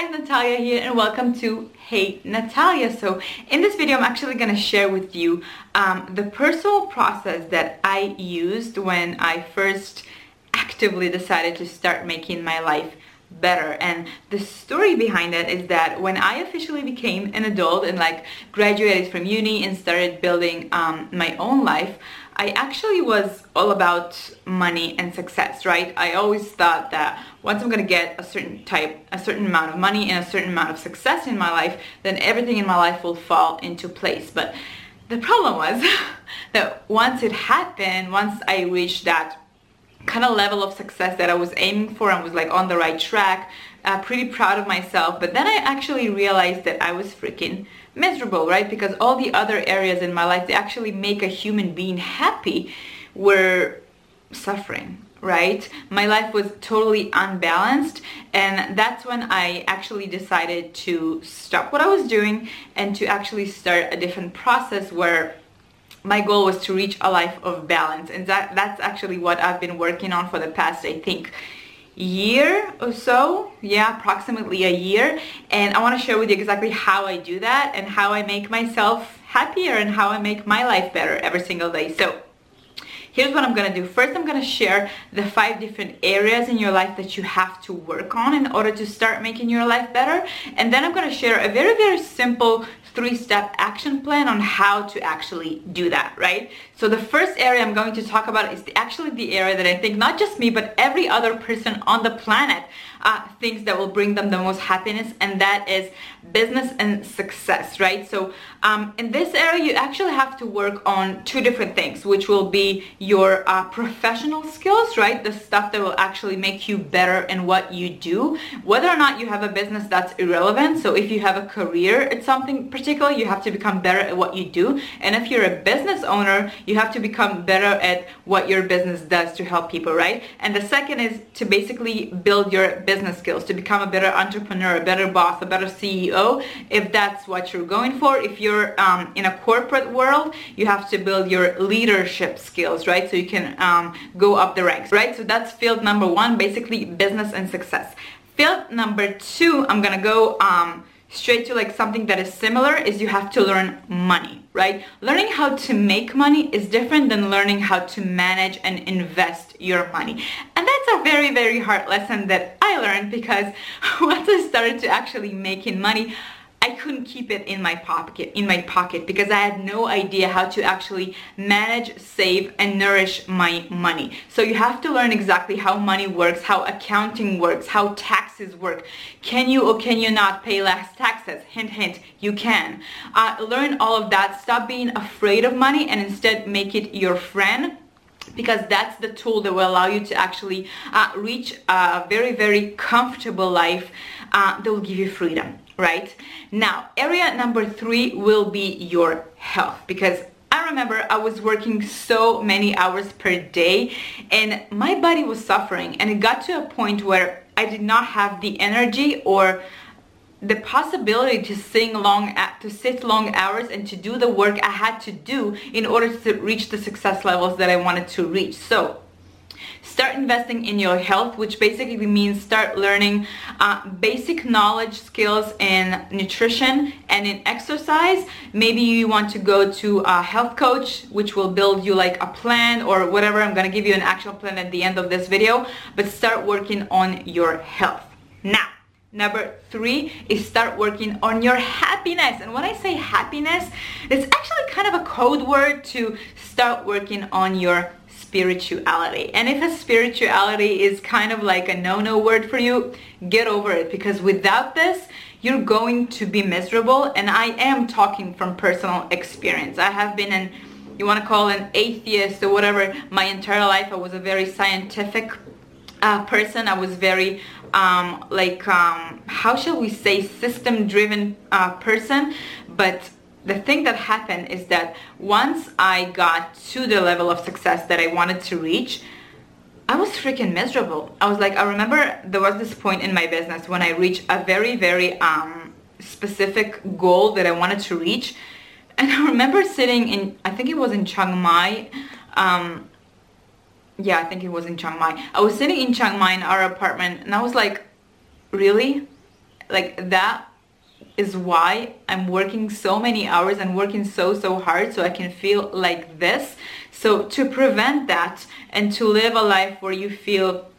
guys, Natalia here and welcome to Hey Natalia. So in this video I'm actually going to share with you um, the personal process that I used when I first actively decided to start making my life better and the story behind it is that when I officially became an adult and like graduated from uni and started building um, my own life I actually was all about money and success, right? I always thought that once I'm gonna get a certain type, a certain amount of money and a certain amount of success in my life, then everything in my life will fall into place. But the problem was that once it happened, once I reached that kind of level of success that I was aiming for and was like on the right track, uh, pretty proud of myself. But then I actually realized that I was freaking miserable, right? Because all the other areas in my life that actually make a human being happy were suffering right my life was totally unbalanced and that's when I actually decided to stop what I was doing and to actually start a different process where my goal was to reach a life of balance and that that's actually what I've been working on for the past I think year or so. Yeah approximately a year. And I want to share with you exactly how I do that and how I make myself happier and how I make my life better every single day. So here's what I'm gonna do first I'm gonna share the five different areas in your life that you have to work on in order to start making your life better and then I'm gonna share a very very simple three-step action plan on how to actually do that, right? So the first area I'm going to talk about is actually the area that I think not just me, but every other person on the planet uh, things that will bring them the most happiness, and that is business and success, right? So um, in this area, you actually have to work on two different things, which will be your uh, professional skills, right? The stuff that will actually make you better in what you do. Whether or not you have a business, that's irrelevant. So if you have a career at something particular, you have to become better at what you do. And if you're a business owner, you have to become better at what your business does to help people, right? And the second is to basically build your business skills, to become a better entrepreneur, a better boss, a better CEO, if that's what you're going for. If you're um, in a corporate world, you have to build your leadership skills, right? So you can um, go up the ranks, right? So that's field number one, basically business and success. Field number two, I'm gonna go um, straight to like something that is similar is you have to learn money, right? Learning how to make money is different than learning how to manage and invest your money. And that's a very, very hard lesson that I learned because once I started to actually making money, I couldn't keep it in my pocket in my pocket because I had no idea how to actually manage, save and nourish my money. So you have to learn exactly how money works, how accounting works, how taxes work. Can you or can you not pay less taxes? Hint hint, you can. Uh, learn all of that. Stop being afraid of money and instead make it your friend because that's the tool that will allow you to actually uh, reach a very very comfortable life uh, that will give you freedom right? Now, area number three will be your health because I remember I was working so many hours per day and my body was suffering and it got to a point where I did not have the energy or the possibility to sing long uh, to sit long hours and to do the work I had to do in order to reach the success levels that I wanted to reach. So start investing in your health which basically means start learning uh, basic knowledge skills in nutrition and in exercise. Maybe you want to go to a health coach which will build you like a plan or whatever. I'm gonna give you an actual plan at the end of this video but start working on your health. Now Number three is start working on your happiness. And when I say happiness, it's actually kind of a code word to start working on your spirituality. And if a spirituality is kind of like a no-no word for you, get over it because without this, you're going to be miserable. And I am talking from personal experience. I have been an, you want to call an atheist or whatever, my entire life. I was a very scientific uh, person. I was very um, like, um, how shall we say, system-driven uh, person. But the thing that happened is that once I got to the level of success that I wanted to reach, I was freaking miserable. I was like, I remember there was this point in my business when I reached a very, very um, specific goal that I wanted to reach. And I remember sitting in, I think it was in Chiang Mai. Um, yeah, I think it was in Chiang Mai. I was sitting in Chiang Mai in our apartment and I was like, really? like that is why I'm working so many hours and working so so hard so I can feel like this so to prevent that and to live a life where you feel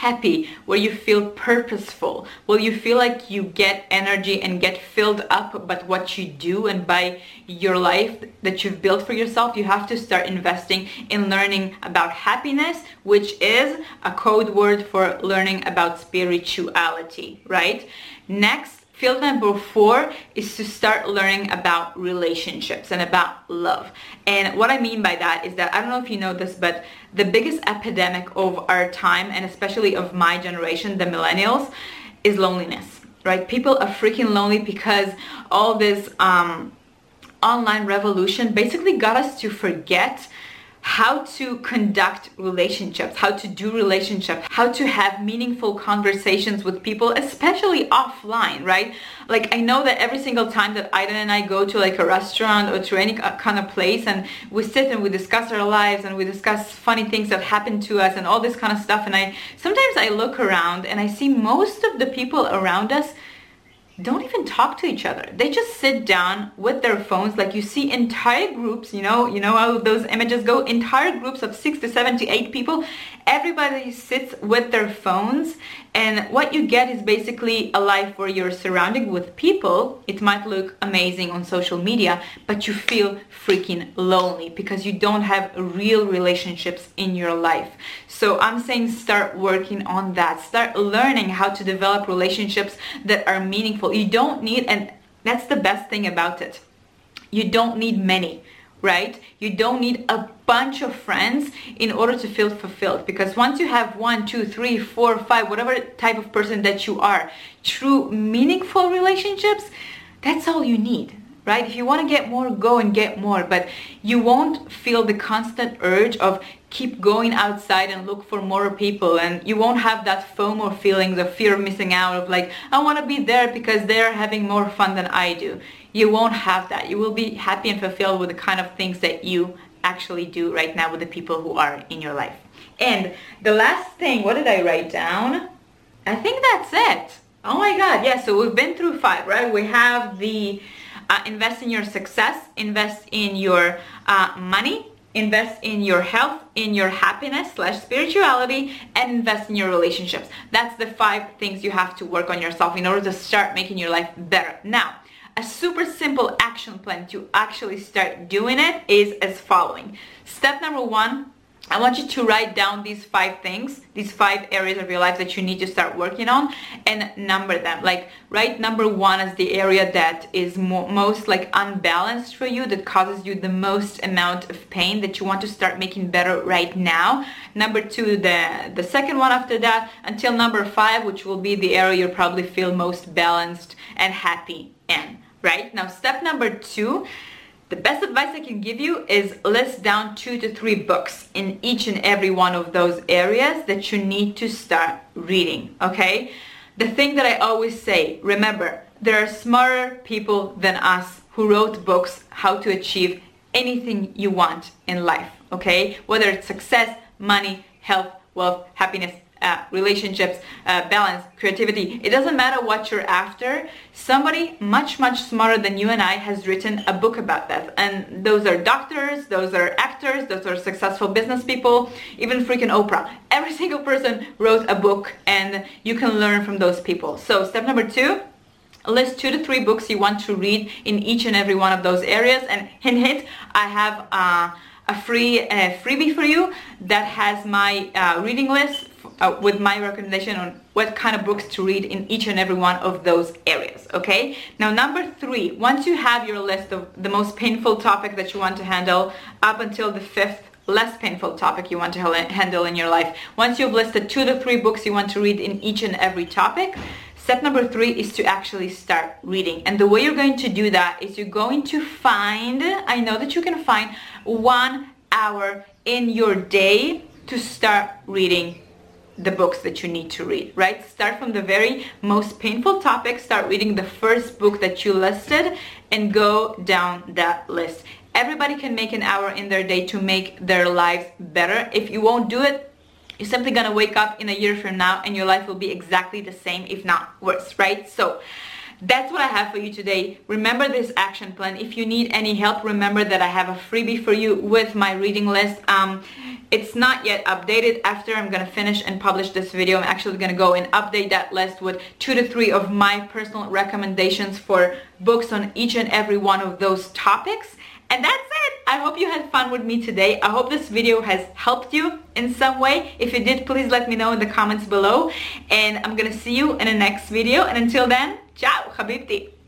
happy, where you feel purposeful, where you feel like you get energy and get filled up by what you do and by your life that you've built for yourself, you have to start investing in learning about happiness, which is a code word for learning about spirituality, right? Next, Field number four is to start learning about relationships and about love. And what I mean by that is that, I don't know if you know this, but the biggest epidemic of our time, and especially of my generation, the millennials, is loneliness, right? People are freaking lonely because all this um, online revolution basically got us to forget how to conduct relationships, how to do relationships, how to have meaningful conversations with people, especially offline, right? Like I know that every single time that Aiden and I go to like a restaurant or to any kind of place and we sit and we discuss our lives and we discuss funny things that happen to us and all this kind of stuff and I sometimes I look around and I see most of the people around us don't even talk to each other. They just sit down with their phones. Like you see entire groups, you know, you know how those images go, entire groups of six to seven to eight people. Everybody sits with their phones and what you get is basically a life where you're surrounded with people. It might look amazing on social media, but you feel freaking lonely because you don't have real relationships in your life. So I'm saying start working on that. Start learning how to develop relationships that are meaningful. You don't need, and that's the best thing about it. You don't need many right? You don't need a bunch of friends in order to feel fulfilled because once you have one, two, three, four, five, whatever type of person that you are, true meaningful relationships, that's all you need. Right? If you want to get more, go and get more, but you won't feel the constant urge of keep going outside and look for more people and you won't have that FOMO feelings of fear of missing out of like I want to be there because they're having more fun than I do you won't have that. You will be happy and fulfilled with the kind of things that you actually do right now with the people who are in your life. And the last thing, what did I write down? I think that's it. Oh my God, yeah, so we've been through five, right? We have the uh, invest in your success, invest in your uh, money, invest in your health, in your happiness slash spirituality, and invest in your relationships. That's the five things you have to work on yourself in order to start making your life better. Now, a super simple action plan to actually start doing it is as following. Step number one, I want you to write down these five things, these five areas of your life that you need to start working on and number them. Like write number one as the area that is mo most like unbalanced for you, that causes you the most amount of pain that you want to start making better right now. Number two, the, the second one after that until number five, which will be the area you'll probably feel most balanced and happy in right? Now, step number two, the best advice I can give you is list down two to three books in each and every one of those areas that you need to start reading, okay? The thing that I always say, remember, there are smarter people than us who wrote books how to achieve anything you want in life, okay? Whether it's success, money, health, wealth, happiness, uh, relationships, uh, balance, creativity. It doesn't matter what you're after. Somebody much, much smarter than you and I has written a book about that. And those are doctors, those are actors, those are successful business people, even freaking Oprah. Every single person wrote a book and you can learn from those people. So step number two, list two to three books you want to read in each and every one of those areas. And hint, hint, I have uh, a free freebie for you that has my uh, reading list uh, with my recommendation on what kind of books to read in each and every one of those areas okay now number three once you have your list of the most painful topic that you want to handle up until the fifth less painful topic you want to handle in your life once you've listed two to three books you want to read in each and every topic Step number three is to actually start reading. And the way you're going to do that is you're going to find, I know that you can find one hour in your day to start reading the books that you need to read, right? Start from the very most painful topic, start reading the first book that you listed and go down that list. Everybody can make an hour in their day to make their lives better. If you won't do it, you're simply gonna wake up in a year from now and your life will be exactly the same, if not worse, right? So that's what I have for you today. Remember this action plan. If you need any help, remember that I have a freebie for you with my reading list. Um, it's not yet updated. After I'm going to finish and publish this video, I'm actually going to go and update that list with two to three of my personal recommendations for books on each and every one of those topics. And that's it. I hope you had fun with me today. I hope this video has helped you in some way. If it did, please let me know in the comments below. And I'm gonna see you in the next video. And until then, Tchau, acabei.